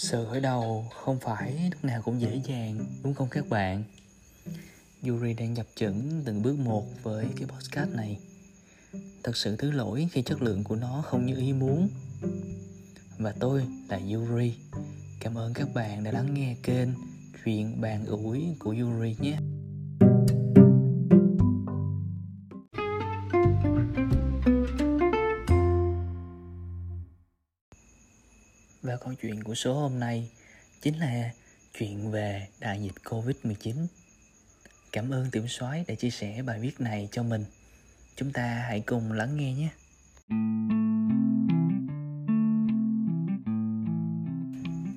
Sự khởi đầu không phải lúc nào cũng dễ dàng, đúng không các bạn? Yuri đang nhập chững từng bước một với cái podcast này. Thật sự thứ lỗi khi chất lượng của nó không như ý muốn. Và tôi là Yuri. Cảm ơn các bạn đã lắng nghe kênh Chuyện bàn ủi của Yuri nhé. Và câu chuyện của số hôm nay chính là chuyện về đại dịch Covid-19. Cảm ơn Tiểu soái đã chia sẻ bài viết này cho mình. Chúng ta hãy cùng lắng nghe nhé.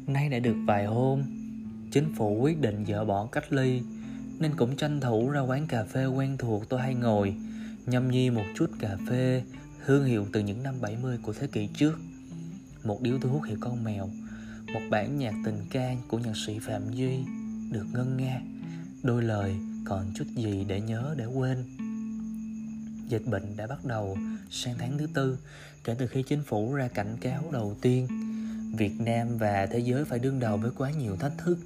Nay đã được vài hôm, chính phủ quyết định dỡ bỏ cách ly nên cũng tranh thủ ra quán cà phê quen thuộc tôi hay ngồi, nhâm nhi một chút cà phê hương hiệu từ những năm 70 của thế kỷ trước một điếu thuốc hiệu con mèo. Một bản nhạc tình ca của nhạc sĩ phạm duy được ngân nga. Đôi lời còn chút gì để nhớ để quên. Dịch bệnh đã bắt đầu sang tháng thứ tư, kể từ khi chính phủ ra cảnh cáo đầu tiên. Việt nam và thế giới phải đương đầu với quá nhiều thách thức.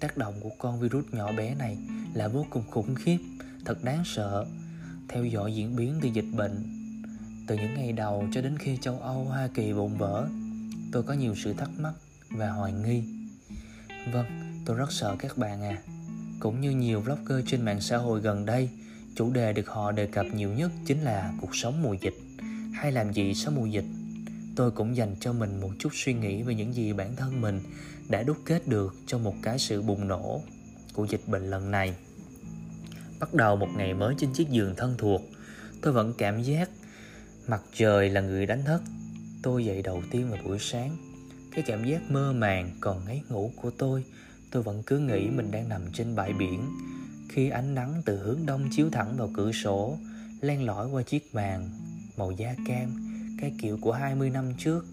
Tác động của con virus nhỏ bé này là vô cùng khủng khiếp, thật đáng sợ. Theo dõi diễn biến từ dịch bệnh từ những ngày đầu cho đến khi châu Âu, Hoa Kỳ bùng vỡ, tôi có nhiều sự thắc mắc và hoài nghi. Vâng, tôi rất sợ các bạn à. Cũng như nhiều blogger trên mạng xã hội gần đây, chủ đề được họ đề cập nhiều nhất chính là cuộc sống mùa dịch hay làm gì sau mùa dịch. Tôi cũng dành cho mình một chút suy nghĩ về những gì bản thân mình đã đúc kết được trong một cái sự bùng nổ của dịch bệnh lần này. Bắt đầu một ngày mới trên chiếc giường thân thuộc, tôi vẫn cảm giác Mặt trời là người đánh thức. Tôi dậy đầu tiên vào buổi sáng. Cái cảm giác mơ màng còn ngáy ngủ của tôi Tôi vẫn cứ nghĩ mình đang nằm trên bãi biển. Khi ánh nắng từ hướng đông chiếu thẳng vào cửa sổ, Len lỏi qua chiếc bàn Màu da cam, Cái kiểu của 20 năm trước.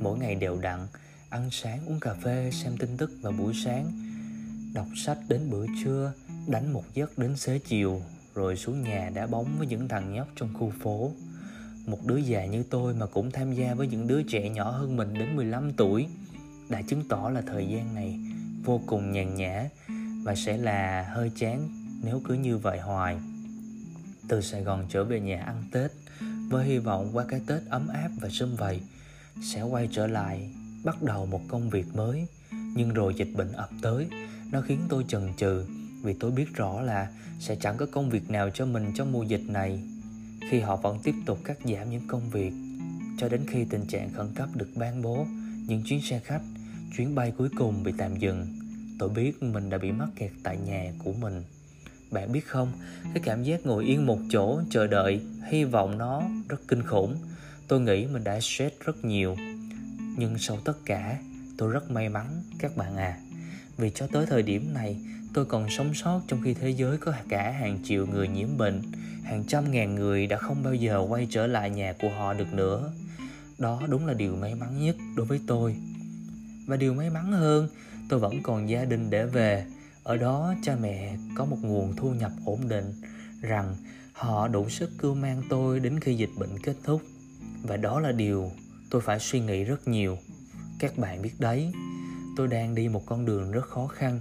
Mỗi ngày đều đặn, Ăn sáng uống cà phê, xem tin tức vào buổi sáng. Đọc sách đến bữa trưa, Đánh một giấc đến xế chiều, Rồi xuống nhà đá bóng với những thằng nhóc trong khu phố một đứa già như tôi mà cũng tham gia với những đứa trẻ nhỏ hơn mình đến 15 tuổi, đã chứng tỏ là thời gian này vô cùng nhàn nhã và sẽ là hơi chán nếu cứ như vậy hoài. Từ Sài Gòn trở về nhà ăn Tết, với hy vọng qua cái Tết ấm áp và sum vầy, sẽ quay trở lại bắt đầu một công việc mới nhưng rồi dịch bệnh ập tới, nó khiến tôi chần chừ vì tôi biết rõ là sẽ chẳng có công việc nào cho mình trong mùa dịch này khi họ vẫn tiếp tục cắt giảm những công việc. Cho đến khi tình trạng khẩn cấp được ban bố, những chuyến xe khách, chuyến bay cuối cùng bị tạm dừng, tôi biết mình đã bị mắc kẹt tại nhà của mình. Bạn biết không, cái cảm giác ngồi yên một chỗ chờ đợi, hy vọng nó rất kinh khủng. Tôi nghĩ mình đã stress rất nhiều. Nhưng sau tất cả, tôi rất may mắn các bạn à. Vì cho tới thời điểm này tôi còn sống sót trong khi thế giới có cả hàng triệu người nhiễm bệnh. Hàng trăm ngàn người đã không bao giờ quay trở lại nhà của họ được nữa. Đó đúng là điều may mắn nhất đối với tôi. Và điều may mắn hơn, tôi vẫn còn gia đình để về. Ở đó, cha mẹ có một nguồn thu nhập ổn định, rằng họ đủ sức cưu mang tôi đến khi dịch bệnh kết thúc. Và đó là điều tôi phải suy nghĩ rất nhiều. Các bạn biết đấy, tôi đang đi một con đường rất khó khăn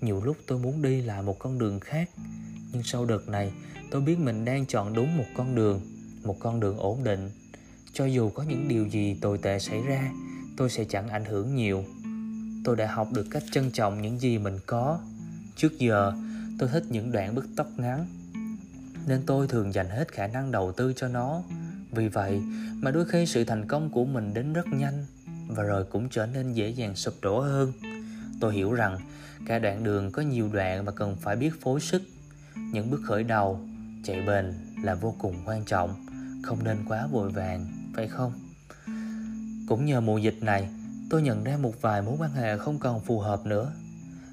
nhiều lúc tôi muốn đi lại một con đường khác, nhưng sau đợt này, tôi biết mình đang chọn đúng một con đường, một con đường ổn định. Cho dù có những điều gì tồi tệ xảy ra, tôi sẽ chẳng ảnh hưởng nhiều. Tôi đã học được cách trân trọng những gì mình có. Trước giờ, tôi thích những đoạn bức tóc ngắn, nên tôi thường dành hết khả năng đầu tư cho nó. Vì vậy mà đôi khi sự thành công của mình đến rất nhanh và rồi cũng trở nên dễ dàng sụp đổ hơn. Tôi hiểu rằng cả đoạn đường có nhiều đoạn mà cần phải biết phối sức. Những bước khởi đầu, chạy bền là vô cùng quan trọng. Không nên quá vội vàng, phải không? Cũng nhờ mùa dịch này, tôi nhận ra một vài mối quan hệ không còn phù hợp nữa.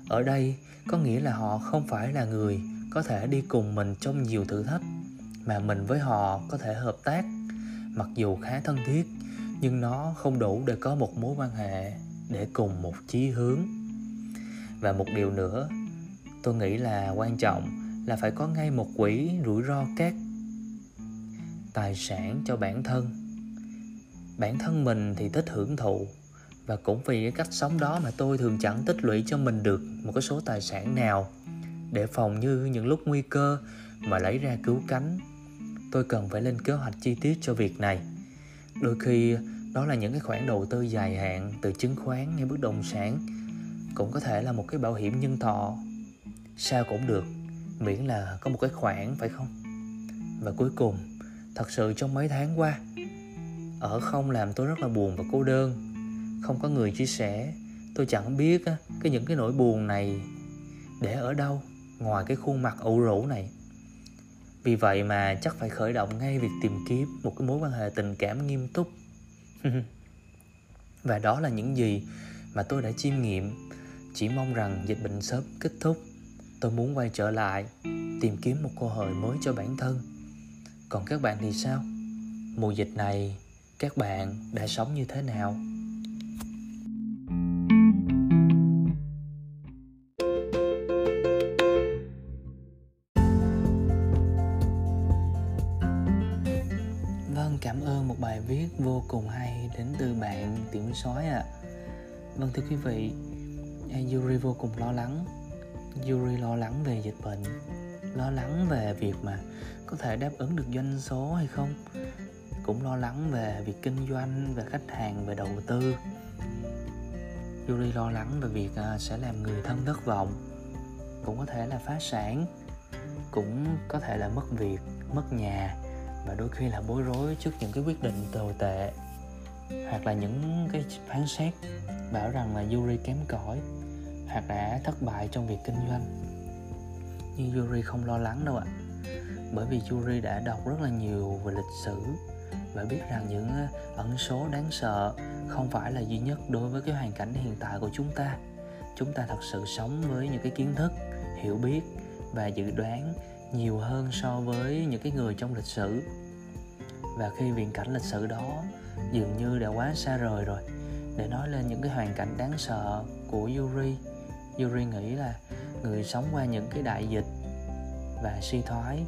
Ở đây, có nghĩa là họ không phải là người có thể đi cùng mình trong nhiều thử thách, mà mình với họ có thể hợp tác. Mặc dù khá thân thiết, nhưng nó không đủ để có một mối quan hệ để cùng một chí hướng và một điều nữa, tôi nghĩ là quan trọng là phải có ngay một quỹ rủi ro các tài sản cho bản thân. Bản thân mình thì thích hưởng thụ và cũng vì cái cách sống đó mà tôi thường chẳng tích lũy cho mình được một cái số tài sản nào để phòng như những lúc nguy cơ mà lấy ra cứu cánh. Tôi cần phải lên kế hoạch chi tiết cho việc này. Đôi khi đó là những cái khoản đầu tư dài hạn từ chứng khoán hay bất động sản cũng có thể là một cái bảo hiểm nhân thọ. Sao cũng được, miễn là có một cái khoản, phải không? Và cuối cùng, thật sự trong mấy tháng qua, ở không làm tôi rất là buồn và cô đơn. Không có người chia sẻ, tôi chẳng biết cái những cái nỗi buồn này để ở đâu, ngoài cái khuôn mặt ủ rũ này. Vì vậy mà chắc phải khởi động ngay việc tìm kiếm một cái mối quan hệ tình cảm nghiêm túc. Và đó là những gì mà tôi đã chiêm nghiệm chỉ mong rằng dịch bệnh sớm kết thúc tôi muốn quay trở lại tìm kiếm một cơ hội mới cho bản thân còn các bạn thì sao mùa dịch này các bạn đã sống như thế nào Vâng, cảm ơn một bài viết vô cùng hay đến từ bạn Tiểu Sói ạ. À. Vâng thưa quý vị, Yuri vô cùng lo lắng. Yuri lo lắng về dịch bệnh, lo lắng về việc mà có thể đáp ứng được doanh số hay không. Cũng lo lắng về việc kinh doanh, về khách hàng, về đầu tư. Yuri lo lắng về việc à, sẽ làm người thân thất vọng, cũng có thể là phá sản, cũng có thể là mất việc, mất nhà và đôi khi là bối rối trước những cái quyết định tồi tệ hoặc là những cái phán xét bảo rằng là Yuri kém cỏi hoặc đã thất bại trong việc kinh doanh. Nhưng Yuri không lo lắng đâu ạ. Bởi vì Yuri đã đọc rất là nhiều về lịch sử và biết rằng những ờ, ẩn số đáng sợ không phải là duy nhất đối với cái hoàn cảnh hiện tại của chúng ta. Chúng ta thật sự sống với những cái kiến thức, hiểu biết và dự đoán nhiều hơn so với những cái người trong lịch sử. Và khi viễn cảnh lịch sử đó dường như đã quá xa rời rồi, để nói lên những cái hoàn cảnh đáng sợ của Yuri. Yuri nghĩ là người sống qua những cái đại dịch và suy thoái,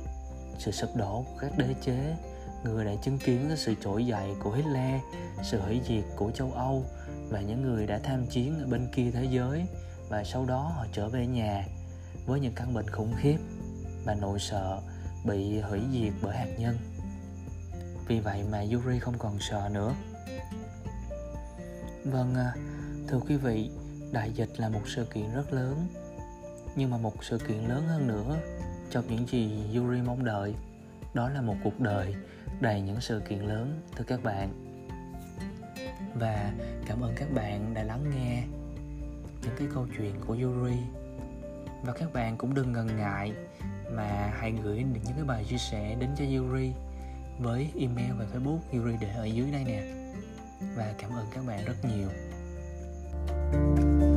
sự sụp đổ của các đế chế, người đã chứng kiến cái sự trỗi dậy của Hitler, sự hủy diệt của châu Âu và những người đã tham chiến ở bên kia thế giới. Và sau đó họ trở về nhà với những căn bệnh khủng khiếp và nỗi sợ bị hủy diệt bởi hạt nhân. Vì vậy mà Yuri không còn sợ nữa. Vâng à, thưa quý vị đại dịch là một sự kiện rất lớn, nhưng mà một sự kiện lớn hơn nữa trong những gì Yuri mong đợi, đó là một cuộc đời đầy những sự kiện lớn, thưa các bạn. Và cảm ơn các bạn đã lắng nghe những cái câu chuyện của Yuri. Và các bạn cũng đừng ngần ngại mà hãy gửi những cái bài chia sẻ đến cho Yuri với email và Facebook Yuri để ở dưới đây nè. Và cảm ơn các bạn rất nhiều. Música